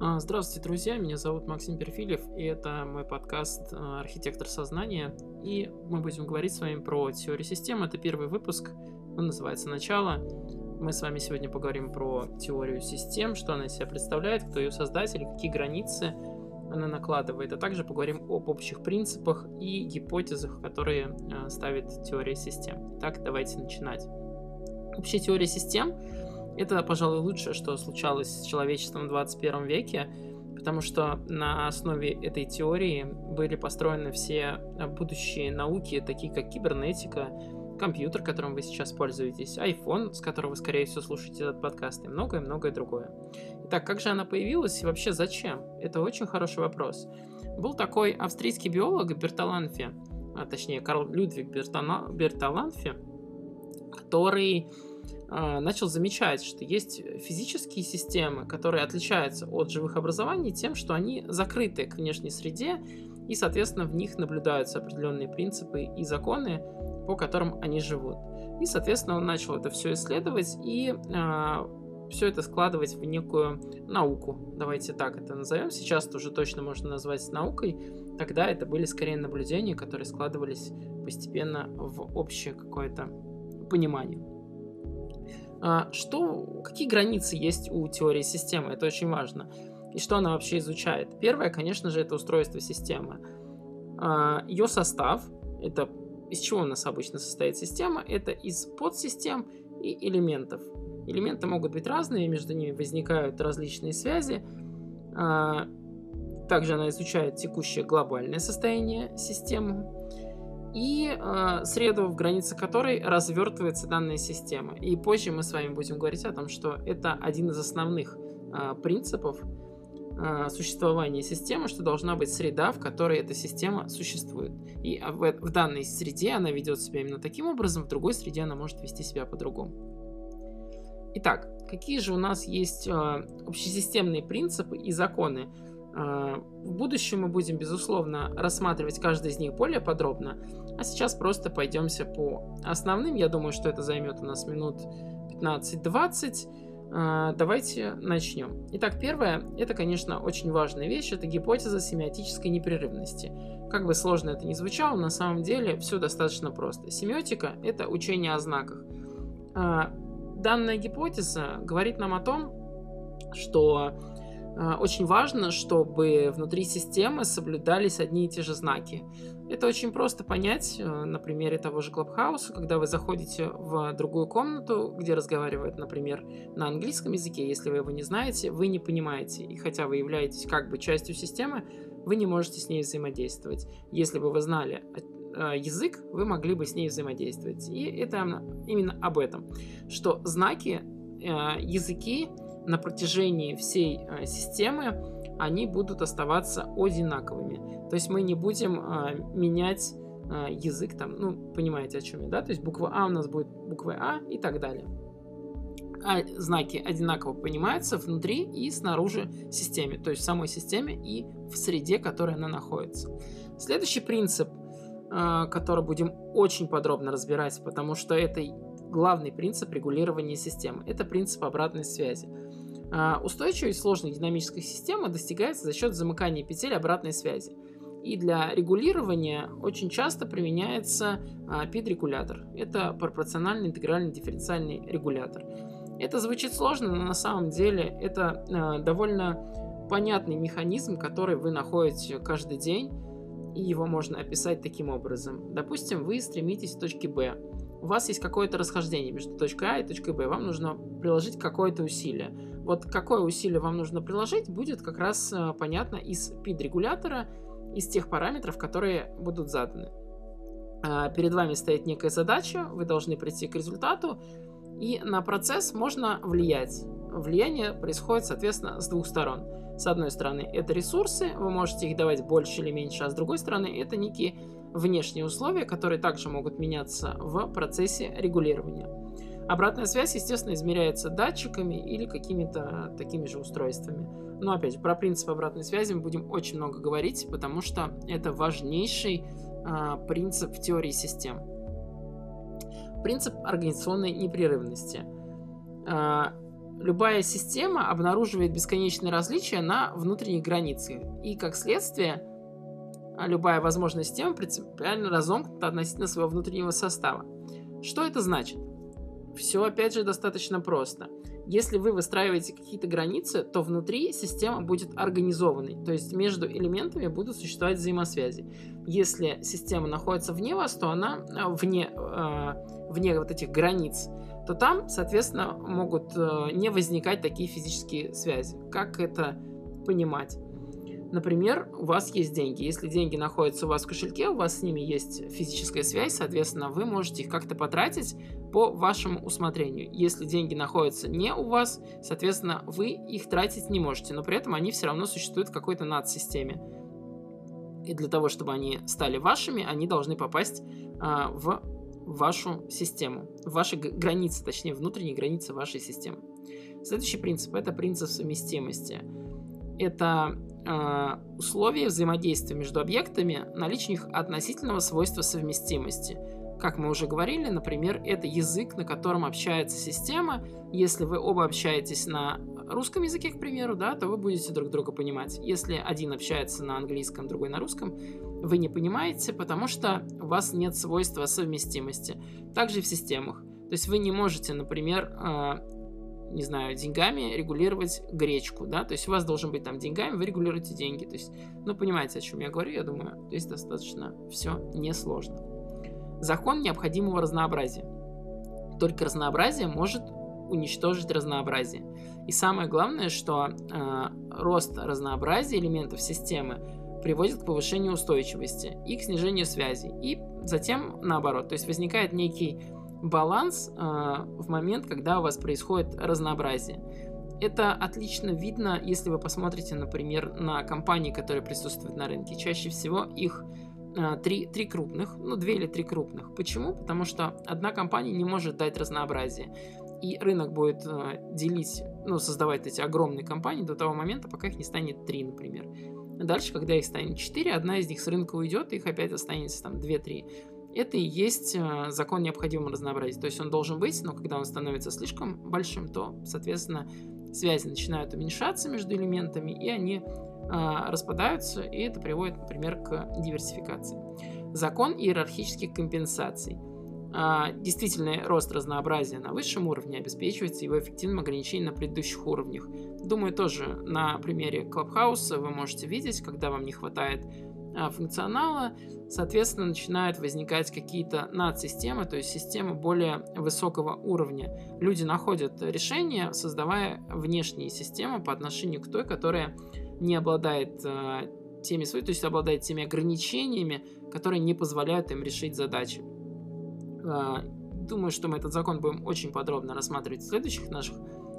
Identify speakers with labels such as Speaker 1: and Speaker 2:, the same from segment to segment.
Speaker 1: А, здравствуйте, друзья! Меня зовут Максим Перфилев, и это мой подкаст а, «Архитектор сознания». И мы будем говорить с вами про теорию систем. Это первый выпуск, он называется «Начало». Мы с вами сегодня поговорим про теорию систем, что она из себя представляет, кто ее создатель, какие границы она накладывает, а также поговорим об общих принципах и гипотезах, которые а, ставит теория систем. Итак, давайте начинать. Общая теория систем это, пожалуй, лучшее, что случалось с человечеством в 21 веке, потому что на основе этой теории были построены все будущие науки, такие как кибернетика, компьютер, которым вы сейчас пользуетесь, iPhone, с которого вы, скорее всего, слушаете этот подкаст, и многое-многое другое. Итак, как же она появилась и вообще зачем? Это очень хороший вопрос. Был такой австрийский биолог Берталанфи, а точнее Карл Людвиг Берталанфи, который начал замечать, что есть физические системы, которые отличаются от живых образований тем, что они закрыты к внешней среде, и, соответственно, в них наблюдаются определенные принципы и законы, по которым они живут. И, соответственно, он начал это все исследовать и э, а, все это складывать в некую науку. Давайте так это назовем. Сейчас это уже точно можно назвать наукой. Тогда это были скорее наблюдения, которые складывались постепенно в общее какое-то понимание. А, что, какие границы есть у теории системы? Это очень важно. И что она вообще изучает? Первое, конечно же, это устройство системы. А, Ее состав, это из чего у нас обычно состоит система, это из подсистем и элементов. Элементы могут быть разные, между ними возникают различные связи. А, также она изучает текущее глобальное состояние системы и э, среду, в границе которой развертывается данная система. И позже мы с вами будем говорить о том, что это один из основных э, принципов э, существования системы, что должна быть среда, в которой эта система существует. И в, в данной среде она ведет себя именно таким образом, в другой среде она может вести себя по-другому. Итак, какие же у нас есть э, общесистемные принципы и законы, в будущем мы будем, безусловно, рассматривать каждый из них более подробно, а сейчас просто пойдемся по основным. Я думаю, что это займет у нас минут 15-20. А, давайте начнем. Итак, первое, это, конечно, очень важная вещь, это гипотеза семиотической непрерывности. Как бы сложно это ни звучало, на самом деле все достаточно просто. Семиотика – это учение о знаках. А, данная гипотеза говорит нам о том, что очень важно, чтобы внутри системы соблюдались одни и те же знаки. Это очень просто понять э, на примере того же Клабхауса, когда вы заходите в другую комнату, где разговаривают, например, на английском языке, если вы его не знаете, вы не понимаете, и хотя вы являетесь как бы частью системы, вы не можете с ней взаимодействовать. Если бы вы знали э, язык, вы могли бы с ней взаимодействовать. И это именно об этом, что знаки, э, языки на протяжении всей э, системы они будут оставаться одинаковыми. То есть мы не будем э, менять э, язык там, ну, понимаете, о чем я, да? То есть буква А у нас будет буквой А и так далее. А знаки одинаково понимаются внутри и снаружи системы, то есть в самой системе и в среде, в которой она находится. Следующий принцип, который будем очень подробно разбирать, потому что это главный принцип регулирования системы. Это принцип обратной связи. А, устойчивость сложной динамической системы достигается за счет замыкания петель обратной связи. И для регулирования очень часто применяется PID-регулятор. А, Это пропорциональный интегральный дифференциальный регулятор. Это звучит сложно, но на самом деле это а, довольно понятный механизм, который вы находите каждый день, и его можно описать таким образом. Допустим, вы стремитесь к точке B у вас есть какое-то расхождение между точкой А и точкой Б, вам нужно приложить какое-то усилие. Вот какое усилие вам нужно приложить, будет как раз э, понятно из PID-регулятора, из тех параметров, которые будут заданы. А, перед вами стоит некая задача, вы должны прийти к результату, и на процесс можно влиять. Влияние происходит, соответственно, с двух сторон. С одной стороны, это ресурсы, вы можете их давать больше или меньше, а с другой стороны, это некие внешние условия, которые также могут меняться в процессе регулирования. Обратная связь, естественно, измеряется датчиками или какими-то такими же устройствами. Но опять же, про принцип обратной связи мы будем очень много говорить, потому что это важнейший а, принцип в теории систем. Принцип организационной непрерывности. А, любая система обнаруживает бесконечные различия на внутренних границах. И как следствие, любая возможная система принципиально разомкнута относительно своего внутреннего состава. Что это значит? Все, опять же, достаточно просто. Если вы выстраиваете какие-то границы, то внутри система будет организованной, то есть между элементами будут существовать взаимосвязи. Если система находится вне вас, то она э, вне, э, вне вот этих границ, то там, соответственно, могут э, не возникать такие физические связи. Как это понимать? Например, у вас есть деньги. Если деньги находятся у вас в кошельке, у вас с ними есть физическая связь, соответственно, вы можете их как-то потратить по вашему усмотрению. Если деньги находятся не у вас, соответственно, вы их тратить не можете, но при этом они все равно существуют в какой-то надсистеме. И для того, чтобы они стали вашими, они должны попасть а, в вашу систему, в ваши границы, точнее, внутренние границы вашей системы. Следующий принцип – это принцип совместимости. Это э, условия взаимодействия между объектами, наличие их относительного свойства совместимости. Как мы уже говорили, например, это язык, на котором общается система. Если вы оба общаетесь на русском языке, к примеру, да, то вы будете друг друга понимать. Если один общается на английском, другой на русском, вы не понимаете, потому что у вас нет свойства совместимости. Также и в системах. То есть вы не можете, например, э, не знаю, деньгами регулировать гречку, да, то есть у вас должен быть там деньгами, вы регулируете деньги, то есть, ну, понимаете, о чем я говорю, я думаю, здесь достаточно все несложно. Закон необходимого разнообразия. Только разнообразие может уничтожить разнообразие. И самое главное, что э, рост разнообразия элементов системы приводит к повышению устойчивости и к снижению связи. И затем наоборот. То есть возникает некий баланс э, в момент, когда у вас происходит разнообразие. Это отлично видно, если вы посмотрите, например, на компании, которые присутствуют на рынке. Чаще всего их э, три, три крупных, ну, две или три крупных. Почему? Потому что одна компания не может дать разнообразие. И рынок будет э, делить, ну, создавать эти огромные компании до того момента, пока их не станет три, например. Дальше, когда их станет четыре, одна из них с рынка уйдет, их опять останется там две-три это и есть э, закон необходимого разнообразия. То есть он должен быть, но когда он становится слишком большим, то, соответственно, связи начинают уменьшаться между элементами, и они э, распадаются, и это приводит, например, к диверсификации. Закон иерархических компенсаций. Э, действительный рост разнообразия на высшем уровне обеспечивается его эффективным ограничением на предыдущих уровнях. Думаю, тоже на примере Клабхауса вы можете видеть, когда вам не хватает а, функционала, соответственно, начинают возникать какие-то надсистемы, то есть системы более высокого уровня. Люди находят решения, создавая внешние системы по отношению к той, которая не обладает э, теми своими, то есть обладает теми ограничениями, которые не позволяют им решить задачи. Э, думаю, что мы этот закон будем очень подробно рассматривать в следующих наших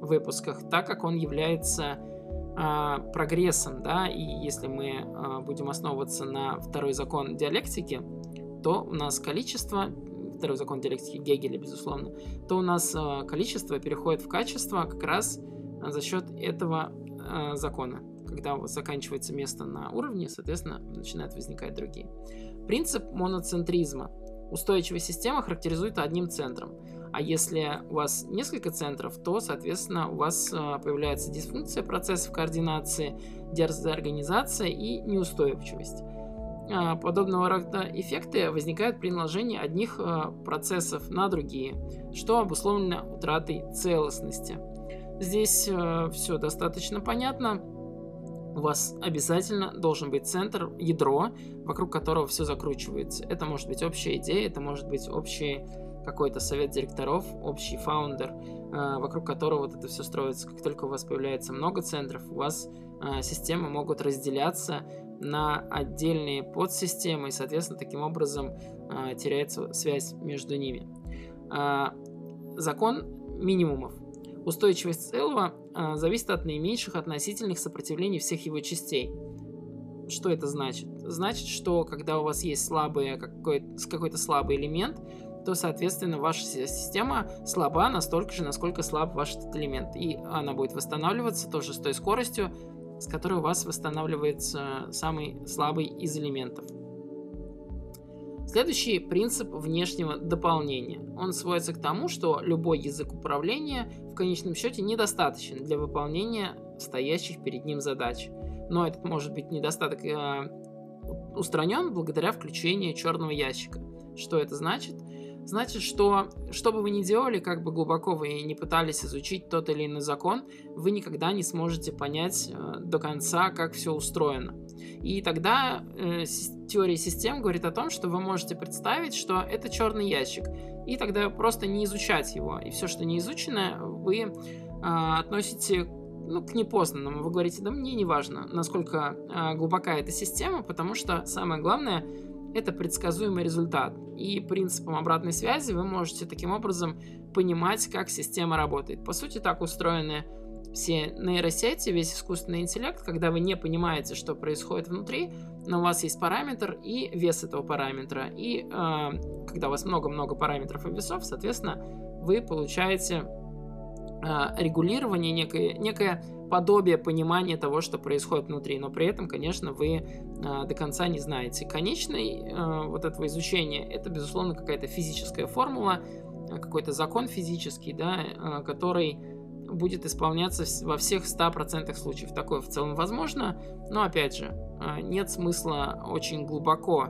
Speaker 1: выпусках, так как он является а, прогрессом, да, и если мы а, будем основываться на второй закон диалектики, то у нас количество, второй закон диалектики Гегеля, безусловно, то у нас а, количество переходит в качество как раз за счет этого а, закона. Когда заканчивается место на уровне, соответственно, начинают возникать другие. Принцип моноцентризма. Устойчивая система характеризует одним центром. А если у вас несколько центров, то, соответственно, у вас а, появляется дисфункция процессов координации, дезорганизация и неустойчивость. А, подобного рода эффекты возникают при наложении одних а, процессов на другие, что обусловлено утратой целостности. Здесь все достаточно понятно. У вас обязательно должен быть центр, ядро, вокруг которого все закручивается. Это может быть общая идея, это может быть общий какой-то совет директоров, общий фаундер, э, вокруг которого вот это все строится. Как только у вас появляется много центров, у вас э, системы могут разделяться на отдельные подсистемы, и, соответственно, таким образом э, теряется связь между ними. Закон минимумов. Устойчивость целого зависит от наименьших относительных сопротивлений всех его частей. Что это значит? Значит, что когда у вас есть слабый, какой, какой-то слабый элемент, то, соответственно, ваша система слаба настолько же, насколько слаб ваш этот элемент. И она будет восстанавливаться тоже с той скоростью, с которой у вас восстанавливается самый слабый из элементов. Следующий принцип внешнего дополнения. Он сводится к тому, что любой язык управления в конечном счете недостаточен для выполнения стоящих перед ним задач. Но этот может быть недостаток э, устранен благодаря включению черного ящика. Что это значит? Значит, что что бы вы ни делали, как бы глубоко вы не пытались изучить тот или иной закон, вы никогда не сможете понять э, до конца, как все устроено. И тогда э, теория систем говорит о том, что вы можете представить, что это черный ящик, и тогда просто не изучать его. И все, что не изучено, вы э, относите ну, к непознанному. Вы говорите, да мне не важно, насколько э, глубока эта система, потому что самое главное это предсказуемый результат. И принципом обратной связи вы можете таким образом понимать, как система работает. По сути, так устроены все нейросети, весь искусственный интеллект, когда вы не понимаете, что происходит внутри, но у вас есть параметр и вес этого параметра. И э, когда у вас много-много параметров и весов, соответственно, вы получаете э, регулирование, некое, некое подобие понимания того, что происходит внутри, но при этом, конечно, вы э, до конца не знаете. Конечный э, вот этого изучения это, безусловно, какая-то физическая формула, э, какой-то закон физический, да, э, который будет исполняться во всех 100% случаев. Такое в целом возможно, но опять же, нет смысла очень глубоко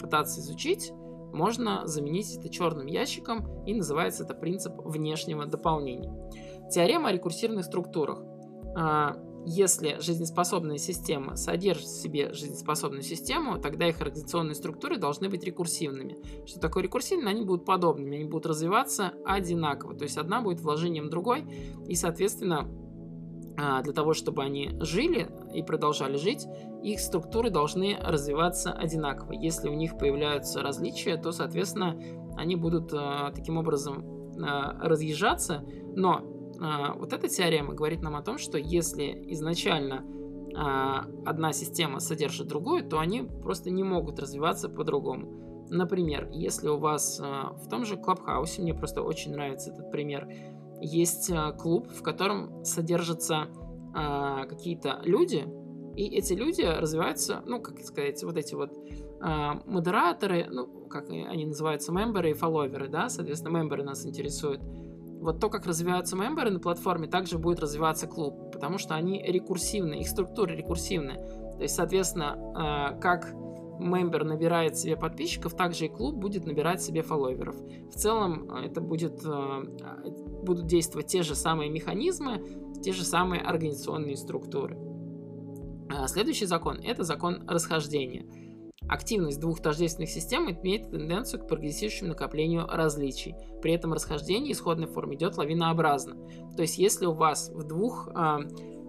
Speaker 1: пытаться изучить, можно заменить это черным ящиком, и называется это принцип внешнего дополнения. Теорема о рекурсивных структурах. А, если жизнеспособная система содержит в себе жизнеспособную систему, тогда их организационные структуры должны быть рекурсивными. Что такое рекурсивные? Они будут подобными, они будут развиваться одинаково. То есть одна будет вложением другой, и, соответственно, а, для того, чтобы они жили и продолжали жить, их структуры должны развиваться одинаково. Если у них появляются различия, то, соответственно, они будут а, таким образом разъезжаться, но вот эта теорема говорит нам о том, что если изначально а, одна система содержит другую, то они просто не могут развиваться по-другому. Например, если у вас а, в том же Клабхаусе, мне просто очень нравится этот пример, есть клуб, в котором содержатся какие-то люди, и эти люди развиваются, ну, как сказать, вот эти вот модераторы, ну, как они называются, мемберы и фолловеры, да, соответственно, мемберы нас интересуют вот то, как развиваются мемберы на платформе, также будет развиваться клуб, потому что они рекурсивны, их структуры рекурсивны. То есть, соответственно, э, как мембер набирает себе подписчиков, также и клуб будет набирать себе фолловеров. В целом э, это будет, э, будут действовать те же самые механизмы, те же самые организационные структуры. Следующий закон – это закон расхождения – Активность двух тождественных систем имеет тенденцию к прогрессирующему накоплению различий. При этом расхождение исходной формы идет лавинообразно. То есть, если у вас в двух э,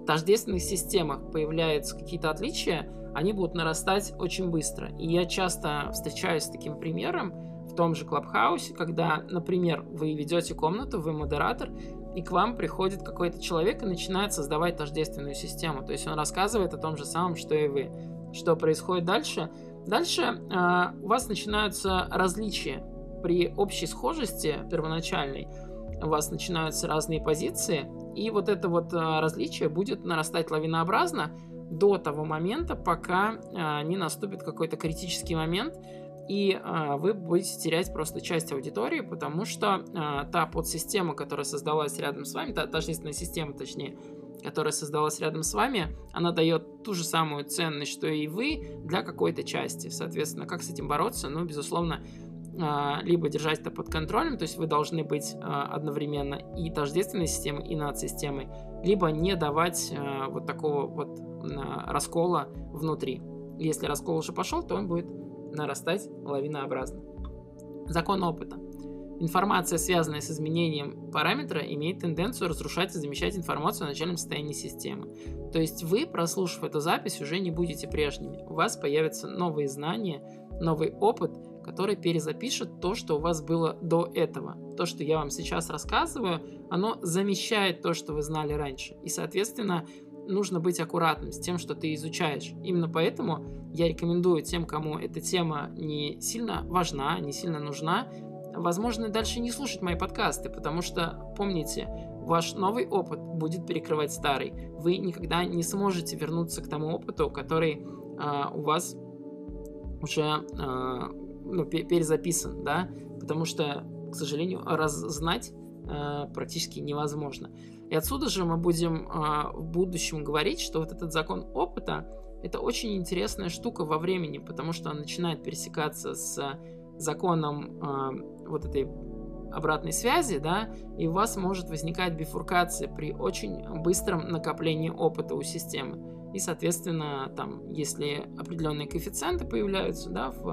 Speaker 1: тождественных системах появляются какие-то отличия, они будут нарастать очень быстро. И я часто встречаюсь с таким примером в том же Клабхаусе, когда, например, вы ведете комнату, вы модератор, и к вам приходит какой-то человек и начинает создавать тождественную систему. То есть он рассказывает о том же самом, что и вы. Что происходит дальше? Дальше э, у вас начинаются различия. При общей схожести первоначальной у вас начинаются разные позиции, и вот это вот э, различие будет нарастать лавинообразно до того момента, пока э, не наступит какой-то критический момент, и э, вы будете терять просто часть аудитории, потому что э, та подсистема, которая создалась рядом с вами, та тождественная система, точнее, которая создалась рядом с вами, она дает ту же самую ценность, что и вы для какой-то части. Соответственно, как с этим бороться? Ну, безусловно, а, либо держать это под контролем, то есть вы должны быть а, одновременно и тождественной системой, и над-системой, либо не давать а, вот такого вот раскола внутри. Если раскол уже пошел, то он будет нарастать лавинообразно. Закон опыта. Информация, связанная с изменением параметра, имеет тенденцию разрушать и замещать информацию о начальном состоянии системы. То есть вы, прослушав эту запись, уже не будете прежними. У вас появятся новые знания, новый опыт, который перезапишет то, что у вас было до этого. То, что я вам сейчас рассказываю, оно замещает то, что вы знали раньше. И, соответственно, нужно быть аккуратным с тем, что ты изучаешь. Именно поэтому я рекомендую тем, кому эта тема не сильно важна, не сильно нужна, возможно, дальше не слушать мои подкасты, потому что, помните, ваш новый опыт будет перекрывать старый. Вы никогда не сможете вернуться к тому опыту, который э, у вас уже э, ну, перезаписан, да, потому что, к сожалению, раззнать э, практически невозможно. И отсюда же мы будем э, в будущем говорить, что вот этот закон опыта это очень интересная штука во времени, потому что он начинает пересекаться с законом э, вот этой обратной связи, да, и у вас может возникать бифуркация при очень быстром накоплении опыта у системы. И, соответственно, там, если определенные коэффициенты появляются, да, в,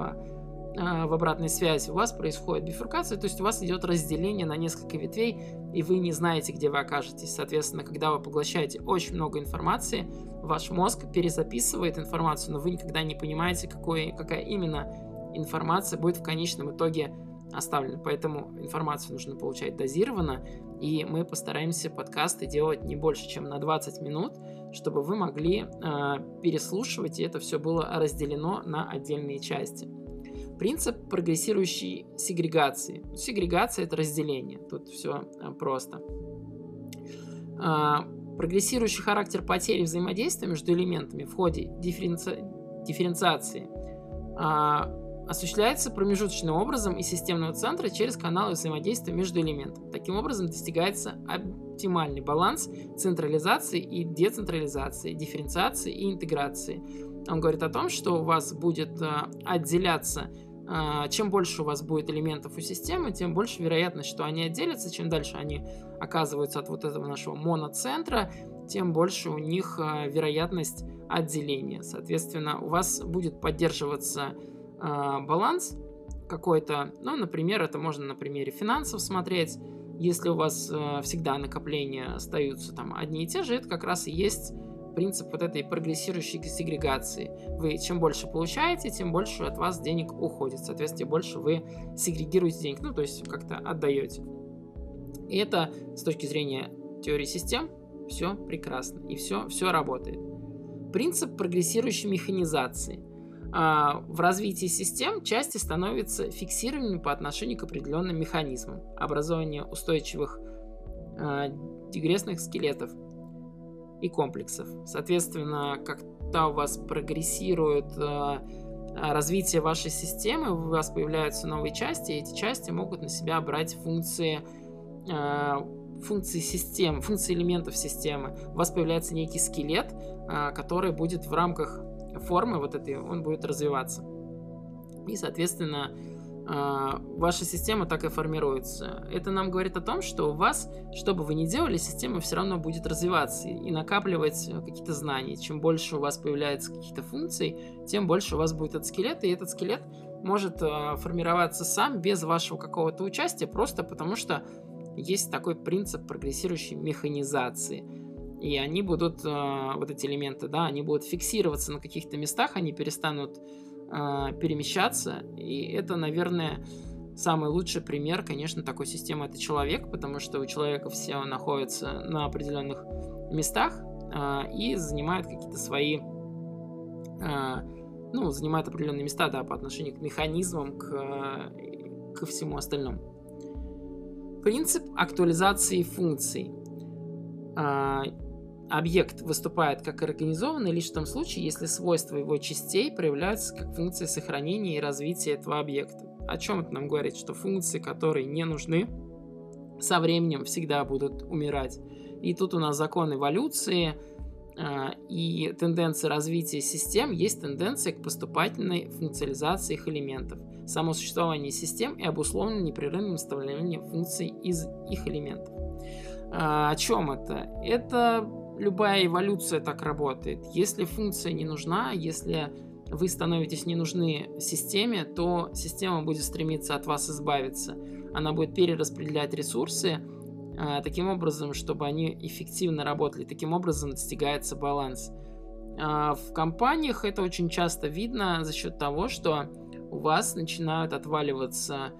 Speaker 1: э, в обратной связи, у вас происходит бифуркация, то есть у вас идет разделение на несколько ветвей, и вы не знаете, где вы окажетесь. Соответственно, когда вы поглощаете очень много информации, ваш мозг перезаписывает информацию, но вы никогда не понимаете, какой, какая именно информация будет в конечном итоге оставлена. Поэтому информацию нужно получать дозированно, и мы постараемся подкасты делать не больше, чем на 20 минут, чтобы вы могли э, переслушивать, и это все было разделено на отдельные части. Принцип прогрессирующей сегрегации. Сегрегация – это разделение, тут все э, просто. Э, прогрессирующий характер потери взаимодействия между элементами в ходе дифференци... дифференциации э, осуществляется промежуточным образом из системного центра через каналы взаимодействия между элементами. Таким образом достигается оптимальный баланс централизации и децентрализации, дифференциации и интеграции. Он говорит о том, что у вас будет э, отделяться э, чем больше у вас будет элементов у системы, тем больше вероятность, что они отделятся. Чем дальше они оказываются от вот этого нашего моноцентра, тем больше у них э, вероятность отделения. Соответственно, у вас будет поддерживаться баланс какой-то. Ну, например, это можно на примере финансов смотреть. Если у вас э, всегда накопления остаются там одни и те же, это как раз и есть принцип вот этой прогрессирующей сегрегации. Вы чем больше получаете, тем больше от вас денег уходит. Соответственно, больше вы сегрегируете денег, ну, то есть как-то отдаете. И это с точки зрения теории систем все прекрасно и все, все работает. Принцип прогрессирующей механизации – а, в развитии систем части становятся фиксированными по отношению к определенным механизмам образования устойчивых э, дигрессных скелетов и комплексов. Соответственно, когда у вас прогрессирует э, развитие вашей системы, у вас появляются новые части, и эти части могут на себя брать функции функции систем, функции элементов системы. У вас появляется некий скелет, который будет в рамках формы вот этой, он будет развиваться. И, соответственно, а, ваша система так и формируется. Это нам говорит о том, что у вас, что бы вы ни делали, система все равно будет развиваться и накапливать какие-то знания. Чем больше у вас появляется каких-то функций, тем больше у вас будет этот скелет, и этот скелет может а, формироваться сам без вашего какого-то участия, просто потому что есть такой принцип прогрессирующей механизации – и они будут, э, вот эти элементы, да, они будут фиксироваться на каких-то местах, они перестанут э, перемещаться, и это, наверное, самый лучший пример, конечно, такой системы это человек, потому что у человека все находятся на определенных местах э, и занимают какие-то свои, ну, занимают определенные места, да, по отношению к механизмам, к, ко всему остальному. Принцип актуализации функций объект выступает как организованный лишь в том случае, если свойства его частей проявляются как функции сохранения и развития этого объекта. О чем это нам говорит? Что функции, которые не нужны, со временем всегда будут умирать. И тут у нас закон эволюции э, и тенденции развития систем есть тенденция к поступательной функционализации их элементов. Само существование систем и обусловлено непрерывным вставлением функций из их элементов. Э, о чем это? Это любая эволюция так работает. Если функция не нужна, если вы становитесь не нужны системе, то система будет стремиться от вас избавиться. Она будет перераспределять ресурсы э, таким образом, чтобы они эффективно работали. Таким образом достигается баланс. Э, в компаниях это очень часто видно за счет того, что у вас начинают отваливаться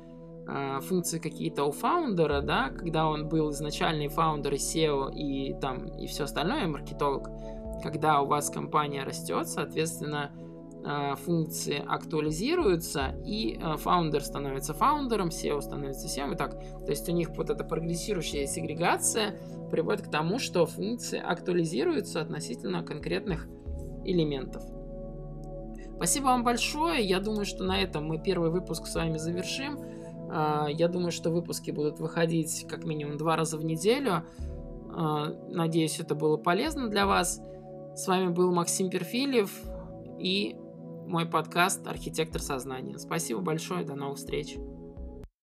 Speaker 1: функции какие-то у founder а, да, когда он был изначальный founder и CEO и там и все остальное, маркетолог, когда у вас компания растет, соответственно, э, функции актуализируются, и э, founder становится founder ом, CEO становится CEO, и так. То есть у них вот эта прогрессирующая сегрегация приводит к тому, что функции актуализируются относительно конкретных элементов. Спасибо вам большое. Я думаю, что на этом мы первый выпуск с вами завершим. А, я думаю, что выпуски будут выходить как минимум два раза в неделю. А, надеюсь, это было полезно для вас. С вами был Максим Перфилев и мой подкаст «Архитектор сознания». Спасибо большое, до новых встреч.